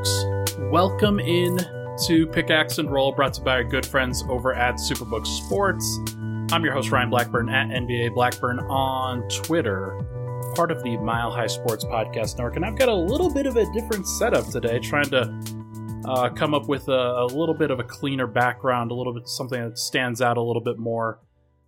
Folks, welcome in to Pickaxe and Roll, brought to you by our good friends over at Superbook Sports. I'm your host, Ryan Blackburn, at NBA Blackburn on Twitter, part of the Mile High Sports Podcast Network. And I've got a little bit of a different setup today, trying to uh, come up with a, a, little bit of a cleaner background, a little bit something that stands out a little bit more.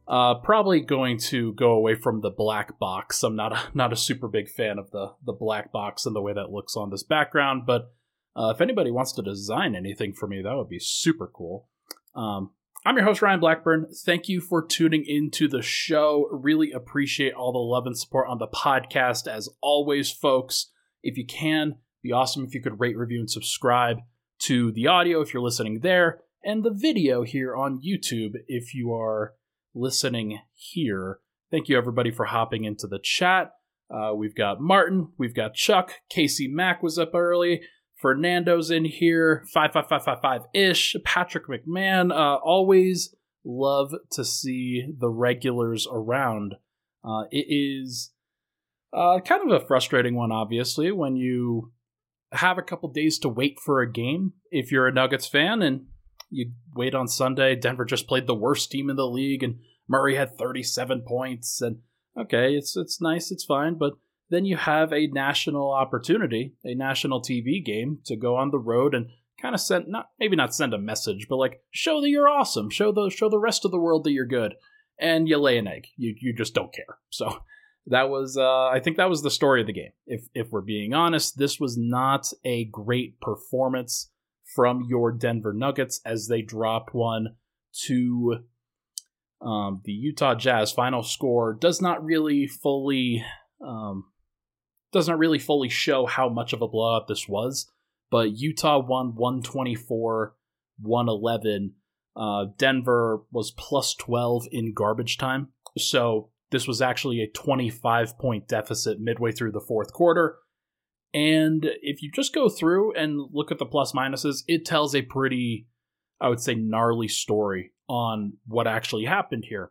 Uh, probably going to go away from the black box. I'm not a, not a super big fan of the the black box and the way that looks on this background, but uh, if anybody wants to design anything for me, that would be super cool. Um, I'm your host, Ryan Blackburn. Thank you for tuning into the show. Really appreciate all the love and support on the podcast. As always, folks, if you can, be awesome if you could rate, review, and subscribe to the audio if you're listening there, and the video here on YouTube if you are listening here. Thank you, everybody, for hopping into the chat. Uh, we've got Martin, we've got Chuck, Casey Mack was up early. Fernando's in here, 55555 ish. Patrick McMahon, uh, always love to see the regulars around. Uh, it is uh, kind of a frustrating one, obviously, when you have a couple days to wait for a game if you're a Nuggets fan and you wait on Sunday. Denver just played the worst team in the league and Murray had 37 points. And okay, it's, it's nice, it's fine, but then you have a national opportunity, a national TV game to go on the road and kind of send not maybe not send a message, but like show that you're awesome, show the show the rest of the world that you're good, and you lay an egg. You you just don't care. So that was uh, I think that was the story of the game. If if we're being honest, this was not a great performance from your Denver Nuggets as they dropped one to um, the Utah Jazz. Final score does not really fully um, doesn't really fully show how much of a blowout this was, but Utah won 124 111. Uh, Denver was plus 12 in garbage time. So this was actually a 25 point deficit midway through the fourth quarter. And if you just go through and look at the plus minuses, it tells a pretty, I would say, gnarly story on what actually happened here.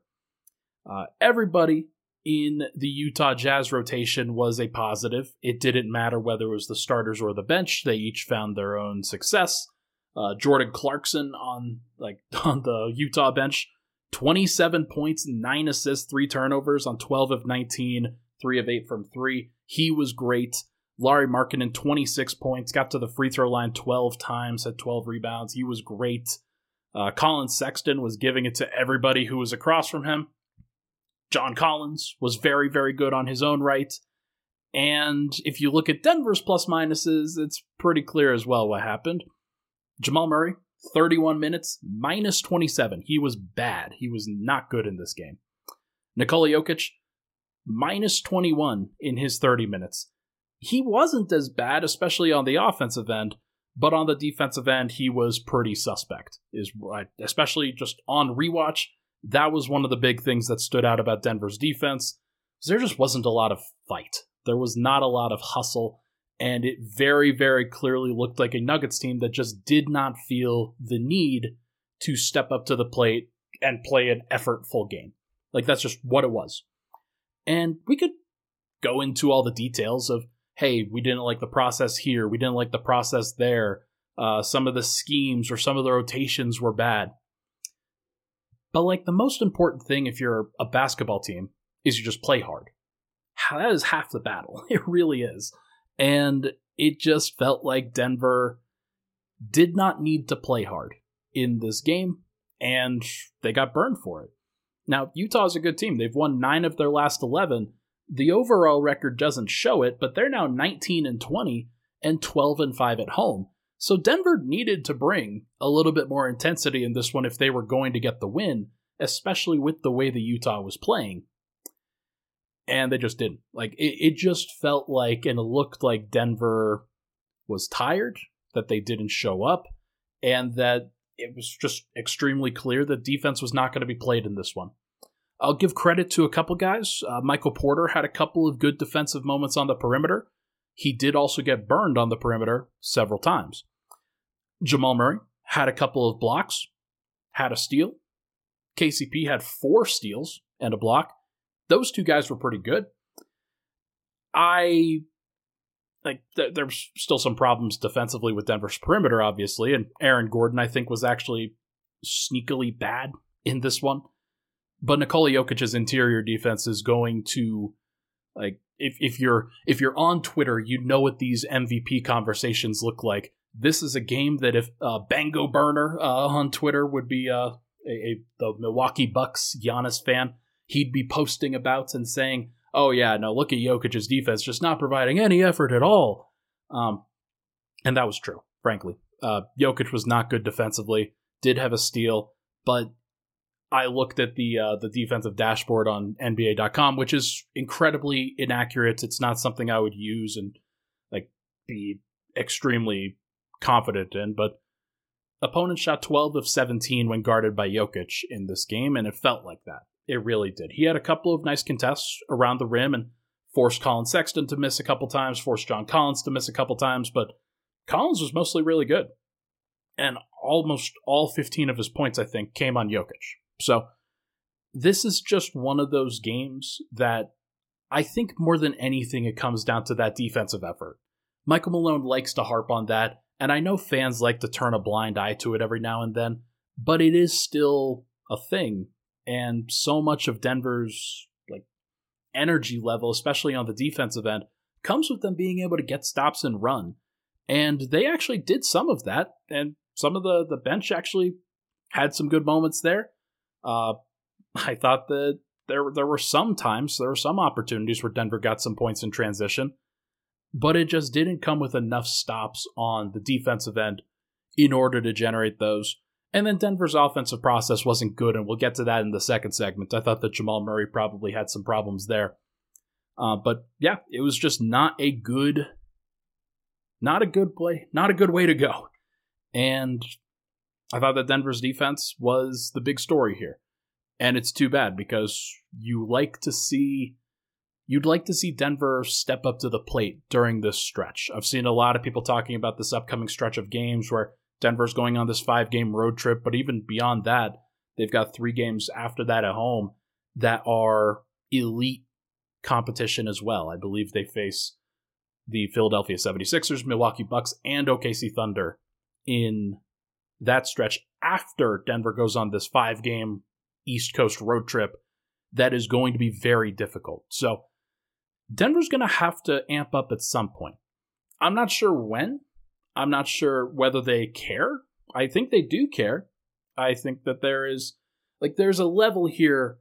Uh, everybody in the Utah Jazz rotation was a positive. It didn't matter whether it was the starters or the bench; they each found their own success. Uh, Jordan Clarkson on like on the Utah bench, 27 points, nine assists, three turnovers on 12 of 19, three of eight from three. He was great. Lauri Markkanen, 26 points, got to the free throw line 12 times, had 12 rebounds. He was great. Uh, Collin Sexton was giving it to everybody who was across from him. John Collins was very, very good on his own right. And if you look at Denver's plus minuses, it's pretty clear as well what happened. Jamal Murray, 31 minutes, minus 27. He was bad. He was not good in this game. Nikola Jokic, minus 21 in his 30 minutes. He wasn't as bad, especially on the offensive end, but on the defensive end, he was pretty suspect. Is especially just on rewatch that was one of the big things that stood out about Denver's defense. There just wasn't a lot of fight. There was not a lot of hustle, and it very, very clearly looked like a Nuggets team that just did not feel the need to step up to the plate and play an effortful game. Like that's just what it was. And we could go into all the details of, hey, we didn't like the process here, we didn't like the process there. Uh, some of the schemes or some of the rotations were bad. But like the most important thing if you're a basketball team is you just play hard. That is half the battle. It really is. And it just felt like Denver did not need to play hard in this game, and they got burned for it. Now, Utah's a good team. They've won nine of their last 11. The overall record doesn't show it, but they're now 19 and 20 and 12 and 5 at home. So Denver needed to bring a little bit more intensity in this one if they were going to get the win, especially with the way the Utah was playing. And they just didn't. Like it, it just felt like and looked like Denver was tired, that they didn't show up, and that it was just extremely clear that defense was not going to be played in this one. I'll give credit to a couple guys. Uh, Michael Porter had a couple of good defensive moments on the perimeter. He did also get burned on the perimeter several times. Jamal Murray had a couple of blocks, had a steal. KCP had four steals and a block. Those two guys were pretty good. I like th- there's still some problems defensively with Denver's perimeter, obviously, and Aaron Gordon I think was actually sneakily bad in this one. But Nikola Jokic's interior defense is going to like if if you're if you're on Twitter, you know what these MVP conversations look like. This is a game that if uh, Bango Burner uh, on Twitter would be uh, a, a the Milwaukee Bucks Giannis fan, he'd be posting about and saying, "Oh yeah, no, look at Jokic's defense, just not providing any effort at all." Um, and that was true, frankly. Uh, Jokic was not good defensively. Did have a steal, but I looked at the uh, the defensive dashboard on NBA.com, which is incredibly inaccurate. It's not something I would use and like be extremely confident in. But opponents shot 12 of 17 when guarded by Jokic in this game, and it felt like that. It really did. He had a couple of nice contests around the rim and forced Collin Sexton to miss a couple times, forced John Collins to miss a couple times, but Collins was mostly really good. And almost all 15 of his points, I think, came on Jokic. So this is just one of those games that I think more than anything, it comes down to that defensive effort. Michael Malone likes to harp on that, and I know fans like to turn a blind eye to it every now and then, but it is still a thing. And so much of Denver's like energy level, especially on the defensive end, comes with them being able to get stops and run. And they actually did some of that, and some of the, the bench actually had some good moments there. Uh, I thought that there there were some times there were some opportunities where Denver got some points in transition, but it just didn't come with enough stops on the defensive end in order to generate those. And then Denver's offensive process wasn't good, and we'll get to that in the second segment. I thought that Jamal Murray probably had some problems there. Uh, but yeah, it was just not a good, not a good play, not a good way to go. And I thought that Denver's defense was the big story here. And it's too bad because you like to see you'd like to see Denver step up to the plate during this stretch. I've seen a lot of people talking about this upcoming stretch of games where Denver's going on this five game road trip, but even beyond that, they've got three games after that at home that are elite competition as well. I believe they face the Philadelphia 76ers, Milwaukee Bucks, and OKC Thunder in that stretch after Denver goes on this five game East Coast road trip that is going to be very difficult. So Denver's going to have to amp up at some point. I'm not sure when. I'm not sure whether they care. I think they do care. I think that there is like there's a level here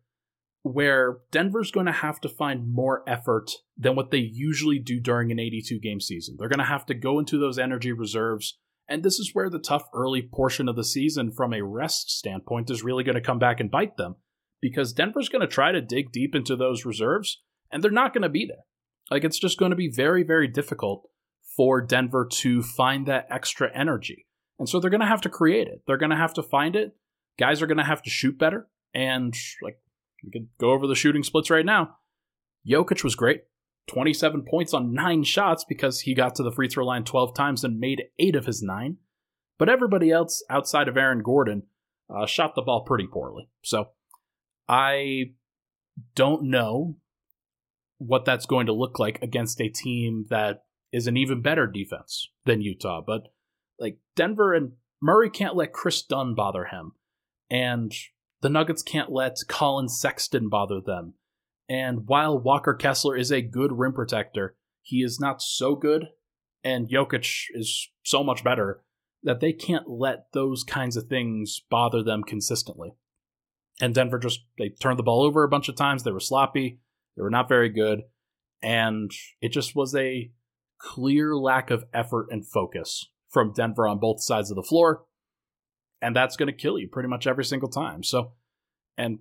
where Denver's going to have to find more effort than what they usually do during an 82 game season. They're going to have to go into those energy reserves and this is where the tough early portion of the season, from a rest standpoint, is really going to come back and bite them because Denver's going to try to dig deep into those reserves and they're not going to be there. Like, it's just going to be very, very difficult for Denver to find that extra energy. And so they're going to have to create it. They're going to have to find it. Guys are going to have to shoot better. And, like, we could go over the shooting splits right now. Jokic was great. 27 points on nine shots because he got to the free throw line 12 times and made eight of his nine. But everybody else outside of Aaron Gordon uh, shot the ball pretty poorly. So I don't know what that's going to look like against a team that is an even better defense than Utah. But like Denver and Murray can't let Kris Dunn bother him. And the Nuggets can't let Collin Sexton bother them. And while Walker Kessler is a good rim protector, he is not so good, and Jokic is so much better that they can't let those kinds of things bother them consistently. And Denver just they turned the ball over a bunch of times. They were sloppy. They were not very good, and it just was a clear lack of effort and focus from Denver on both sides of the floor. And that's going to kill you pretty much every single time. So, and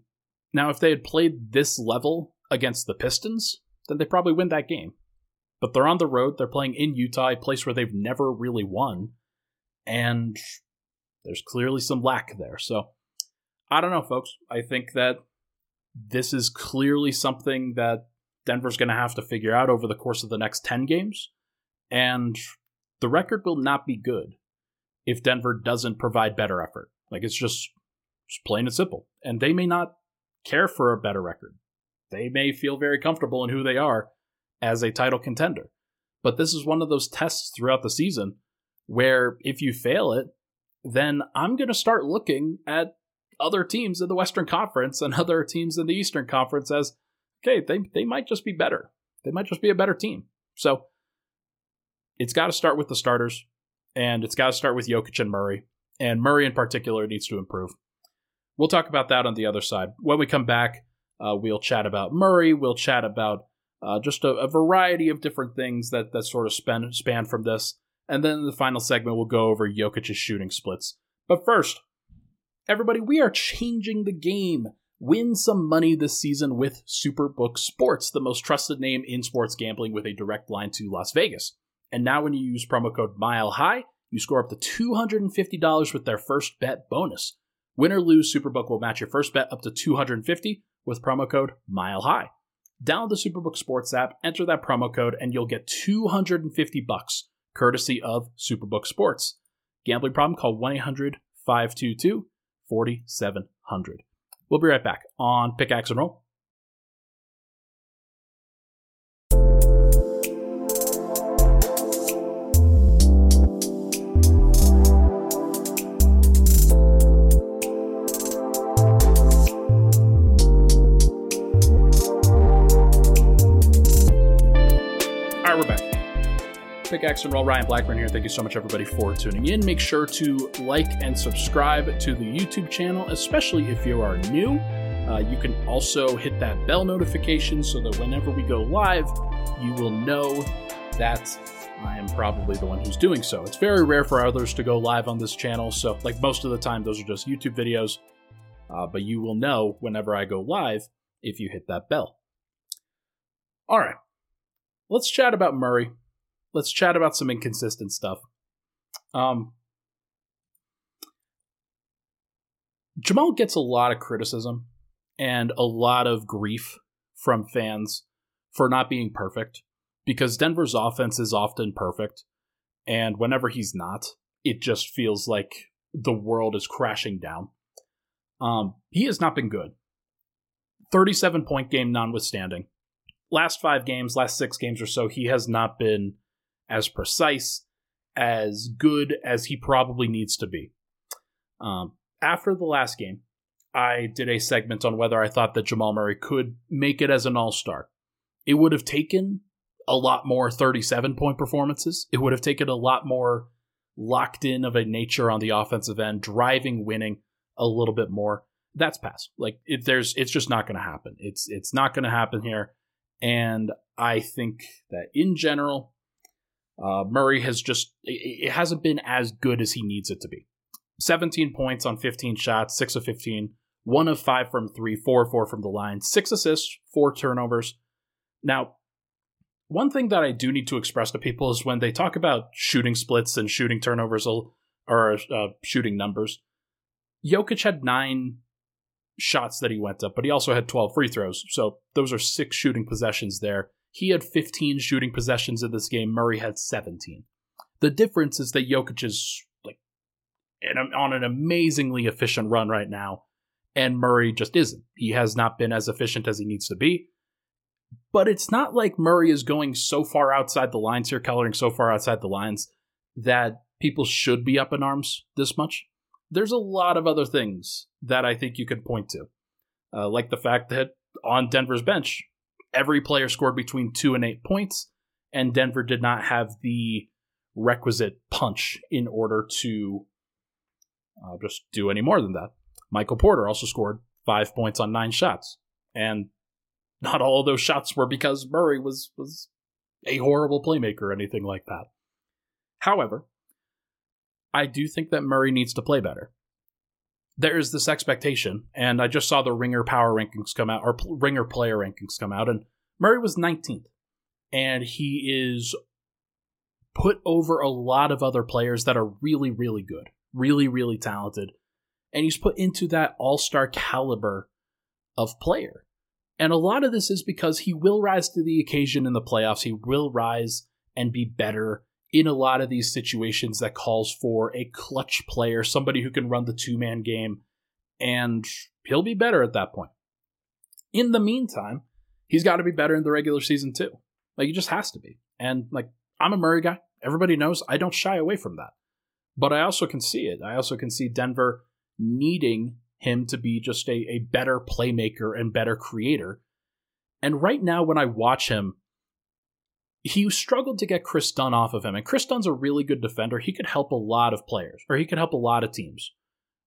now if they had played this level against the Pistons, then they probably win that game. But they're on the road, they're playing in Utah, a place where they've never really won, and there's clearly some lack there. So I don't know, folks. I think that this is clearly something that Denver's going to have to figure out over the course of the next 10 games. And the record will not be good if Denver doesn't provide better effort. Like it's just, just plain and simple. And they may not care for a better record they may feel very comfortable in who they are as a title contender. But this is one of those tests throughout the season where if you fail it, then I'm going to start looking at other teams in the Western Conference and other teams in the Eastern Conference as, okay, they, they might just be better. They might just be a better team. So it's got to start with the starters, and it's got to start with Jokic and Murray. And Murray in particular needs to improve. We'll talk about that on the other side. When we come back, uh, we'll chat about Murray. We'll chat about uh, just a, a, variety of different things that, that sort of span, span from this. And then the final segment, we'll go over Jokic's shooting splits. But first, everybody, we are changing the game. Win some money this season with Superbook Sports, the most trusted name in sports gambling with a direct line to Las Vegas. And now, when you use promo code Mile High, you score up to $250 with their first bet bonus. Win or lose, Superbook will match your first bet up to 250 with promo code Mile High. Download the Superbook Sports app, enter that promo code, and you'll get 250 bucks, courtesy of Superbook Sports. Gambling problem? Call 1 800 522 4700. We'll be right back on Pickaxe and Roll. Pickaxe and Roll. Ryan Blackburn here. Thank you so much, everybody, for tuning in. Make sure to like and subscribe to the YouTube channel, especially if you are new. Uh, you can also hit that bell notification so that whenever we go live, you will know that I am probably the one who's doing so. It's very rare for others to go live on this channel, so like most of the time, those are just YouTube videos. Uh, but you will know whenever I go live if you hit that bell. All right, let's chat about Murray let's chat about some inconsistent stuff. Um, Jamal gets a lot of criticism and a lot of grief from fans for not being perfect because Denver's offense is often perfect. And whenever he's not, it just feels like the world is crashing down. Um, he has not been good. 37 point game notwithstanding. Last five games, last six games or so, he has not been as precise, as good as he probably needs to be. Um, after the last game, I did a segment on whether I thought that Jamal Murray could make it as an all star. It would have taken a lot more 37 point performances. It would have taken a lot more locked in of a nature on the offensive end, driving, winning a little bit more. That's past. Like it, there's, it's just not going to happen. It's it's not going to happen here. And I think that in general, uh, Murray has just, it hasn't been as good as he needs it to be. 17 points on 15 shots, 6 of 15, 1 of 5 from 3, 4 of 4 from the line, 6 assists, 4 turnovers. Now, one thing that I do need to express to people is when they talk about shooting splits and shooting turnovers or uh, shooting numbers, Jokic had 9 shots that he went up, but he also had 12 free throws. So those are 6 shooting possessions there. He had 15 shooting possessions in this game. Murray had 17. The difference is that Jokic is like on an amazingly efficient run right now, and Murray just isn't. He has not been as efficient as he needs to be. But it's not like Murray is going so far outside the lines here, coloring so far outside the lines that people should be up in arms this much. There's a lot of other things that I think you could point to, uh, like the fact that on Denver's bench, every player scored between two and eight points, and Denver did not have the requisite punch in order to uh, just do any more than that. Michael Porter also scored five points on nine shots, and not all of those shots were because Murray was was a horrible playmaker or anything like that. However, I do think that Murray needs to play better there is this expectation, and I just saw the Ringer Power rankings come out, or Ringer Player rankings come out, and Murray was 19th, and he is put over a lot of other players that are really, really good, really, really talented, and he's put into that all star caliber of player. And a lot of this is because he will rise to the occasion in the playoffs. He will rise and be better in a lot of these situations that calls for a clutch player, somebody who can run the two man game, and he'll be better at that point. In the meantime, he's got to be better in the regular season too. Like he just has to be. And like I'm a Murray guy. Everybody knows I don't shy away from that. But I also can see it. I also can see Denver needing him to be just a, a better playmaker and better creator. And right now, when I watch him, he struggled to get Kris Dunn off of him. And Kris Dunn's a really good defender. He could help a lot of players, or he could help a lot of teams.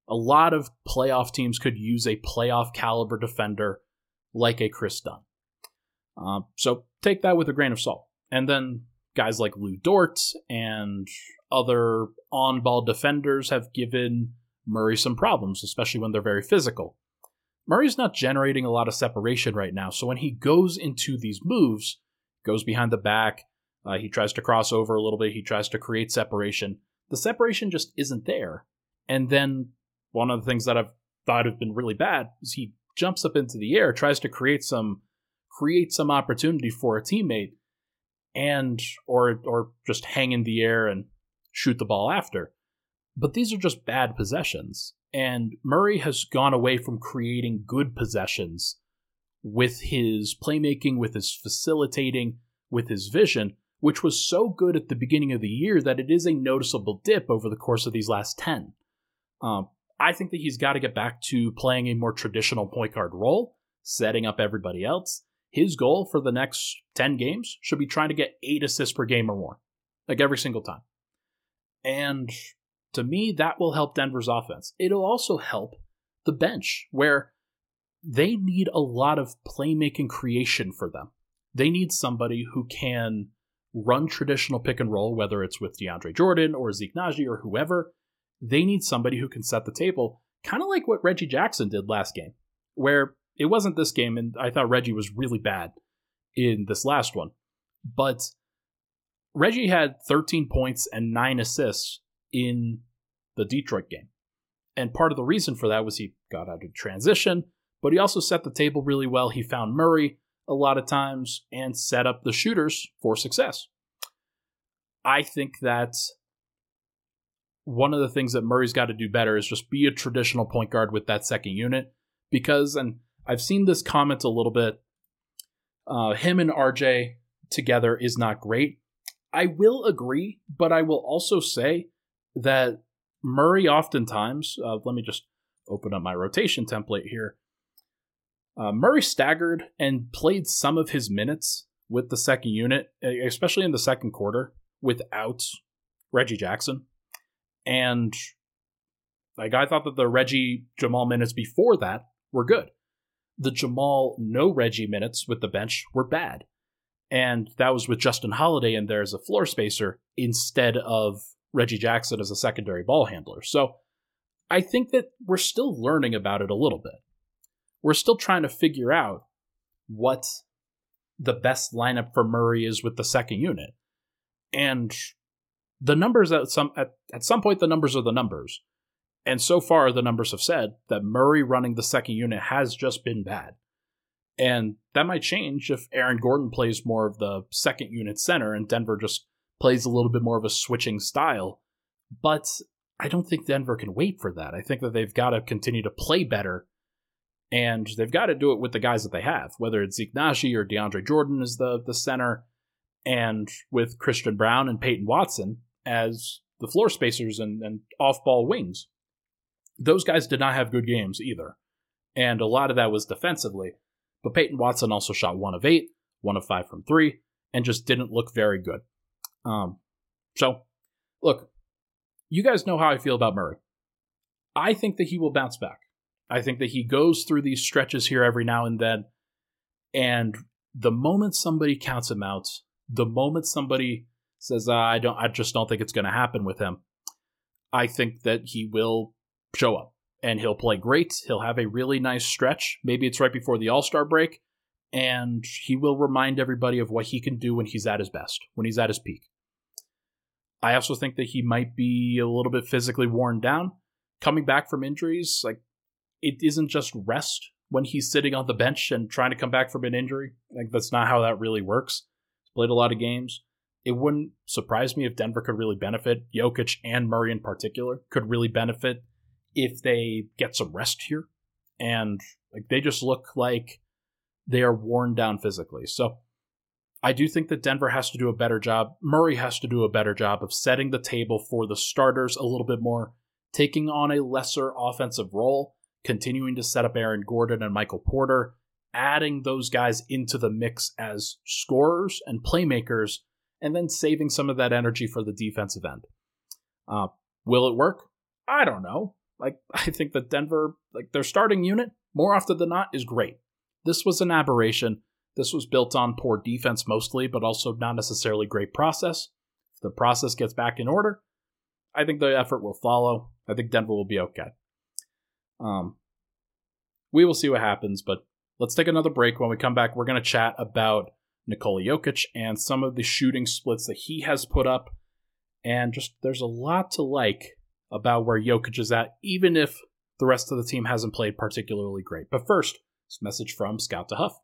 A lot of playoff teams could use a playoff caliber defender like a Kris Dunn. Uh, so take that with a grain of salt. And then guys like Lu Dort and other on ball defenders have given Murray some problems, especially when they're very physical. Murray's not generating a lot of separation right now, so when he goes into these moves, goes behind the back, uh, he tries to cross over a little bit, he tries to create separation. The separation just isn't there. And then one of the things that I've thought have been really bad is he jumps up into the air, tries to create some create some opportunity for a teammate, and or or just hang in the air and shoot the ball after. But these are just bad possessions. And Murray has gone away from creating good possessions with his playmaking, with his facilitating, with his vision, which was so good at the beginning of the year that it is a noticeable dip over the course of these last 10. Um, I think that he's got to get back to playing a more traditional point guard role, setting up everybody else. His goal for the next 10 games should be trying to get eight assists per game or more, like every single time. And to me, that will help Denver's offense. It'll also help the bench, where they need a lot of playmaking creation for them. They need somebody who can run traditional pick and roll, whether it's with DeAndre Jordan or Zeke Nnaji or whoever. They need somebody who can set the table, kind of like what Reggie Jackson did last game, where it wasn't this game, and I thought Reggie was really bad in this last one. But Reggie had 13 points and 9 assists in the Detroit game. And part of the reason for that was he got out of transition, but he also set the table really well. He found Murray a lot of times and set up the shooters for success. I think that one of the things that Murray's got to do better is just be a traditional point guard with that second unit because, and I've seen this comment a little bit, uh, him and RJ together is not great. I will agree, but I will also say that Murray oftentimes, uh, let me just open up my rotation template here. Uh, Murray staggered and played some of his minutes with the second unit, especially in the second quarter, without Reggie Jackson. And like I thought that the Reggie Jamal minutes before that were good. The Jamal no Reggie minutes with the bench were bad. And that was with Justin Holiday in there as a floor spacer instead of Reggie Jackson as a secondary ball handler. So I think that we're still learning about it a little bit. We're still trying to figure out what the best lineup for Murray is with the second unit. And the numbers at some at, at some point the numbers are the numbers. And so far the numbers have said that Murray running the second unit has just been bad. And that might change if Aaron Gordon plays more of the second unit center and Denver just plays a little bit more of a switching style. But I don't think Denver can wait for that. I think that they've got to continue to play better, and they've got to do it with the guys that they have, whether it's Zeke Nnaji or DeAndre Jordan as the, the center, and with Christian Braun and Peyton Watson as the floor spacers and, and off ball wings. Those guys did not have good games either. And a lot of that was defensively. But Peyton Watson also shot one of eight, one of five from three, and just didn't look very good. Um, so, look, you guys know how I feel about Murray. I think that he will bounce back. I think that he goes through these stretches here every now and then, and the moment somebody counts him out, the moment somebody says, uh, "I don't, I just don't think it's going to happen with him," I think that he will show up and he'll play great. He'll have a really nice stretch. Maybe it's right before the All Star break, and he will remind everybody of what he can do when he's at his best, when he's at his peak. I also think that he might be a little bit physically worn down. Coming back from injuries, like it isn't just rest when he's sitting on the bench and trying to come back from an injury. Like that's not how that really works. He's played a lot of games. It wouldn't surprise me if Denver could really benefit. Jokic and Murray in particular could really benefit if they get some rest here. And like they just look like they are worn down physically. So I do think that Denver has to do a better job. Murray has to do a better job of setting the table for the starters a little bit more, taking on a lesser offensive role, continuing to set up Aaron Gordon and Michael Porter, adding those guys into the mix as scorers and playmakers, and then saving some of that energy for the defensive end. Uh, will it work? I don't know. Like I think that Denver, like their starting unit, more often than not, is great. This was an aberration. This was built on poor defense mostly, but also not necessarily great process. If the process gets back in order, I think the effort will follow. I think Denver will be okay. Um, we will see what happens, but let's take another break. When we come back, we're going to chat about Nikola Jokic and some of the shooting splits that he has put up. And just there's a lot to like about where Jokic is at, even if the rest of the team hasn't played particularly great. But first, this message from Scout to Huff.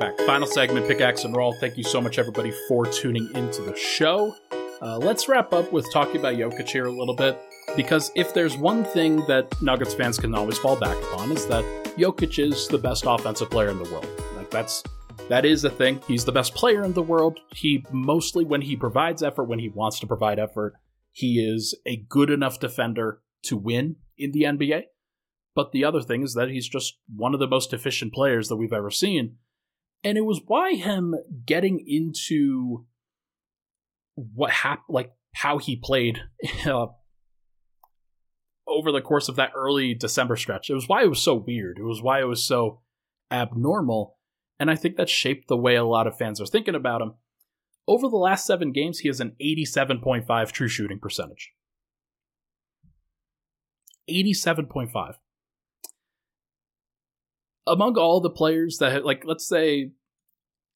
Back. Final segment, pickaxe and roll. Thank you so much, everybody, for tuning into the show. Uh, let's wrap up with talking about Jokic here a little bit, because if there's one thing that Nuggets fans can always fall back upon is that Jokic is the best offensive player in the world. Like that's that is a thing. He's the best player in the world. He mostly, when he provides effort, when he wants to provide effort, he is a good enough defender to win in the NBA. But the other thing is that he's just one of the most efficient players that we've ever seen and it was why him getting into what happened, like how he played uh, over the course of that early December stretch. It was why it was so weird. It was why it was so abnormal, and I think that shaped the way a lot of fans are thinking about him. Over the last seven games, he has an 87.5 true shooting percentage. 87.5 among all the players that have, like let's say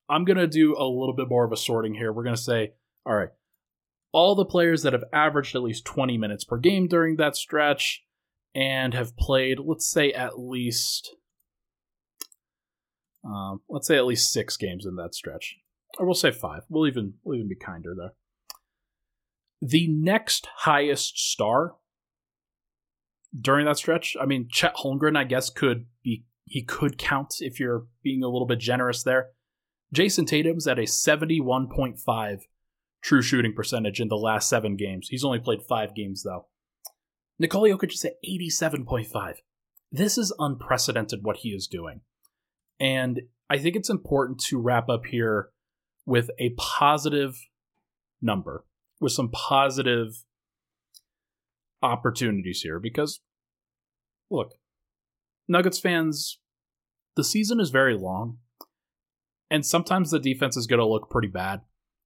I'm going to do a little bit more of a sorting here. We're going to say all right, all the players that have averaged at least 20 minutes per game during that stretch and have played let's say at least um, let's say at least 6 games in that stretch. Or we'll say 5. We'll even we'll even be kinder there. The next highest star during that stretch, I mean, Chet Holmgren, I guess, could be he could count if you're being a little bit generous there. Jayson Tatum's at a 71.5 true shooting percentage in the last seven games. He's only played five games, though. Nikola Jokic is at 87.5. This is unprecedented what he is doing. And I think it's important to wrap up here with a positive number, with some positive opportunities here, because look, Nuggets fans, the season is very long, and sometimes the defense is going to look pretty bad.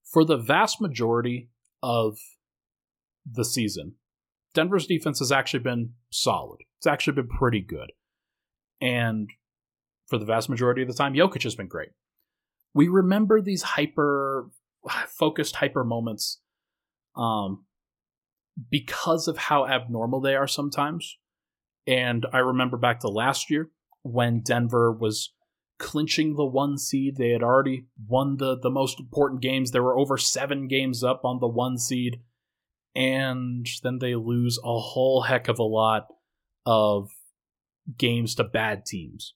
For the vast majority of the season, Denver's defense has actually been solid. It's actually been pretty good. And for the vast majority of the time, Jokic has been great. We remember these hyper focused hyper moments um, because of how abnormal they are sometimes. And I remember back to last year when Denver was clinching the one seed. They had already won the, the most important games. There were over seven games up on the one seed. And then they lose a whole heck of a lot of games to bad teams.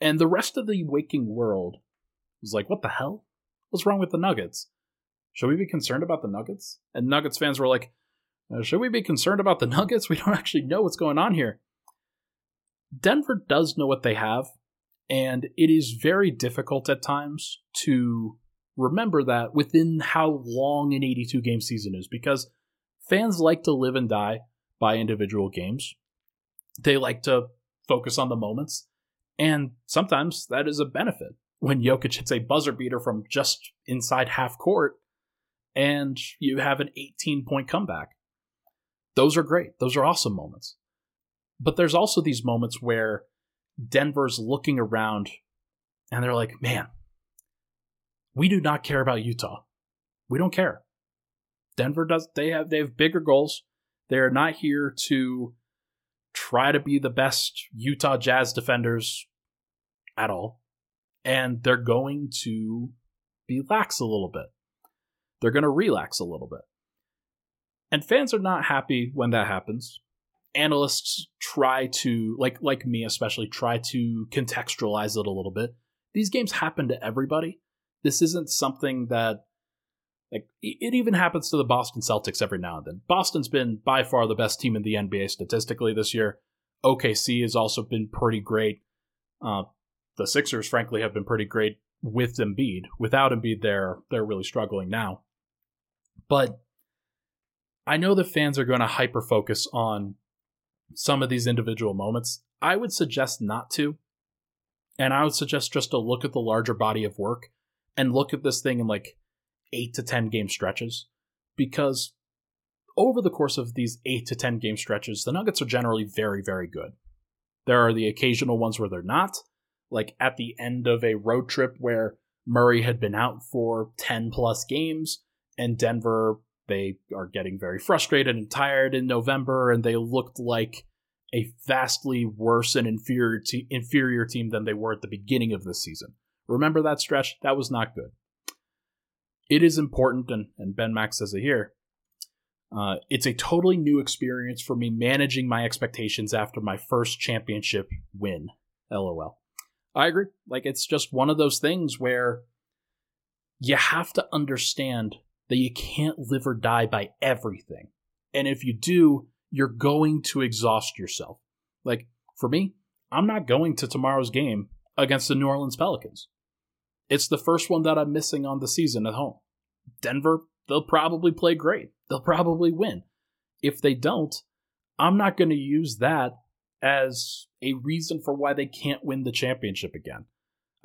And the rest of the waking world was like, what the hell? What's wrong with the Nuggets? Should we be concerned about the Nuggets? And Nuggets fans were like, uh, should we be concerned about the Nuggets? We don't actually know what's going on here. Denver does know what they have, and it is very difficult at times to remember that within how long an 82 game season is because fans like to live and die by individual games. They like to focus on the moments, and sometimes that is a benefit. When Jokic hits a buzzer beater from just inside half court, and you have an 18 point comeback those are great. Those are awesome moments. But there's also these moments where Denver's looking around and they're like, man, we do not care about Utah. We don't care. Denver does they have they have bigger goals. They're not here to try to be the best Utah Jazz defenders at all. And they're going to be lax a little bit. They're going to relax a little bit. And fans are not happy when that happens. Analysts try to like like me especially try to contextualize it a little bit. These games happen to everybody. This isn't something that like it even happens to the Boston Celtics every now and then. Boston's been by far the best team in the NBA statistically this year. OKC has also been pretty great. Uh, the Sixers, frankly, have been pretty great with Embiid. Without Embiid, they're they're really struggling now. But I know the fans are going to hyper focus on some of these individual moments. I would suggest not to. And I would suggest just to look at the larger body of work and look at this thing in like eight to 10 game stretches. Because over the course of these eight to 10 game stretches, the Nuggets are generally very, very good. There are the occasional ones where they're not, like at the end of a road trip where Murray had been out for 10 plus games and Denver they are getting very frustrated and tired in November and they looked like a vastly worse and inferior te- inferior team than they were at the beginning of the season. Remember that stretch? That was not good. It is important, and, and Ben Max says it here. Uh, it's a totally new experience for me managing my expectations after my first championship win. LOL. I agree. Like, it's just one of those things where you have to understand that you can't live or die by everything. And if you do, you're going to exhaust yourself. Like, for me, I'm not going to tomorrow's game against the New Orleans Pelicans. It's the first one that I'm missing on the season at home. Denver, they'll probably play great. They'll probably win. If they don't, I'm not going to use that as a reason for why they can't win the championship again.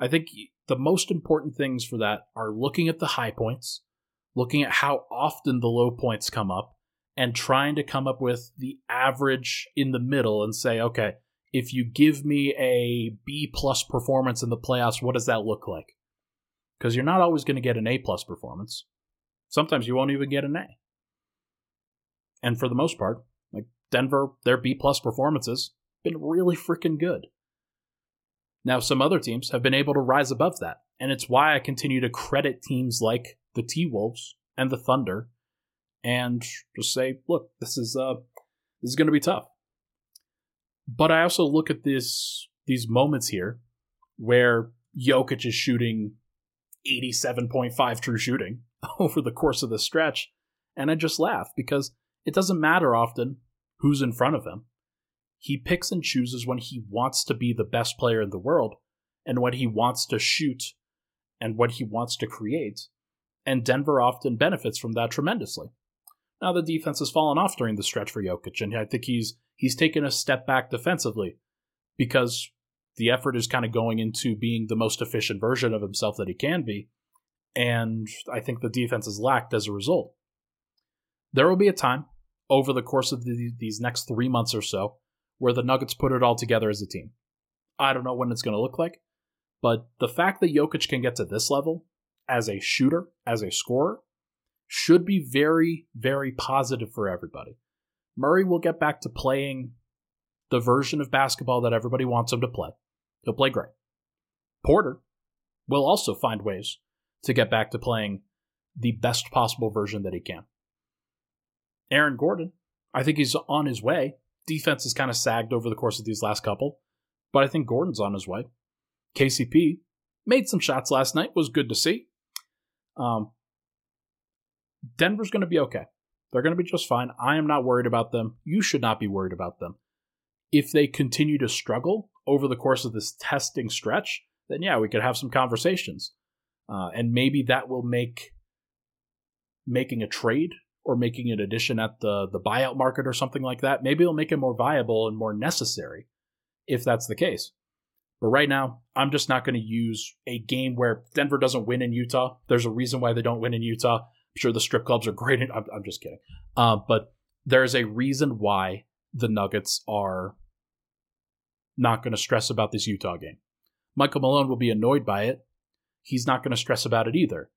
I think the most important things for that are looking at the high points, looking at how often the low points come up, and trying to come up with the average in the middle and say, okay, if you give me a B plus performance in the playoffs, what does that look like? Because you're not always going to get an A plus performance. Sometimes you won't even get an A. And for the most part, like Denver, their B plus performances been really freaking good. Now, some other teams have been able to rise above that, and it's why I continue to credit teams like the T Wolves and the Thunder, and just say, look, this is uh, this is going to be tough. But I also look at this these moments here where Jokic is shooting 87.5 true shooting over the course of the stretch, and I just laugh because it doesn't matter often who's in front of him. He picks and chooses when he wants to be the best player in the world and when he wants to shoot and what he wants to create. And Denver often benefits from that tremendously. Now the defense has fallen off during the stretch for Jokic, and I think he's he's taken a step back defensively because the effort is kind of going into being the most efficient version of himself that he can be. And I think the defense has lacked as a result. There will be a time over the course of the, these next three months or so where the Nuggets put it all together as a team. I don't know when it's going to look like, but the fact that Jokic can get to this level as a shooter, as a scorer, should be very, very positive for everybody. Murray will get back to playing the version of basketball that everybody wants him to play. He'll play great. Porter will also find ways to get back to playing the best possible version that he can. Aaron Gordon, I think he's on his way defense has kind of sagged over the course of these last couple, but I think Gordon's on his way. KCP made some shots last night, was good to see. Um, Denver's going to be okay. They're going to be just fine. I am not worried about them. You should not be worried about them. If they continue to struggle over the course of this testing stretch, then yeah, we could have some conversations. Uh, and maybe that will make making a trade or making an addition at the the buyout market or something like that, maybe it'll make it more viable and more necessary if that's the case. But right now, I'm just not going to use a game where Denver doesn't win in Utah. There's a reason why they don't win in Utah. I'm sure the strip clubs are great. In, I'm, I'm just kidding. Uh, but there's a reason why the Nuggets are not going to stress about this Utah game. Michael Malone will be annoyed by it. He's not going to stress about it either.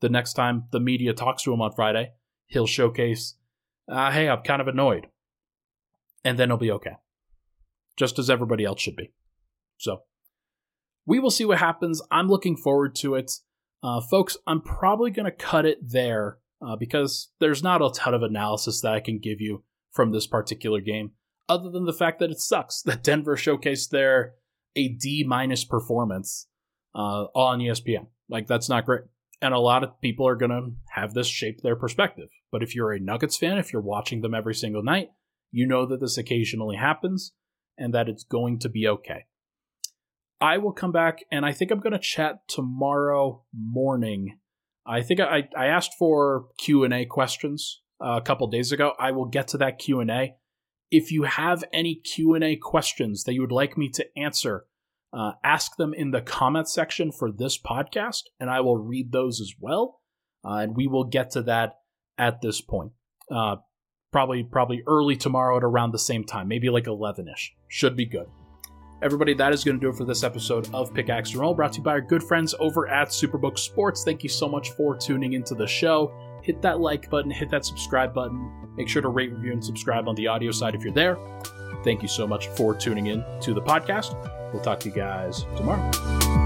The next time the media talks to him on Friday, he'll showcase, uh, hey, I'm kind of annoyed. And then he'll be okay. Just as everybody else should be. So, we will see what happens. I'm looking forward to it. Uh, folks, I'm probably going to cut it there uh, because there's not a ton of analysis that I can give you from this particular game, other than the fact that it sucks that Denver showcased their a D minus performance uh, on ESPN. Like that's not great, and a lot of people are gonna have this shape their perspective. But if you're a Nuggets fan, if you're watching them every single night, you know that this occasionally happens, and that it's going to be okay. I will come back, and I think I'm going to chat tomorrow morning. I think I, I asked for Q and A questions uh, a couple days ago. I will get to that Q and A. If you have any Q and A questions that you would like me to answer, uh, ask them in the comment section for this podcast, and I will read those as well. Uh, and we will get to that at this point. Uh, probably probably early tomorrow at around the same time, maybe like 11 ish. Should be good. Everybody, that is going to do it for this episode of Pickaxe and Roll, brought to you by our good friends over at Superbook Sports. Thank you so much for tuning into the show. Hit that like button, hit that subscribe button. Make sure to rate, review, and subscribe on the audio side if you're there. Thank you so much for tuning in to the podcast. We'll talk to you guys tomorrow.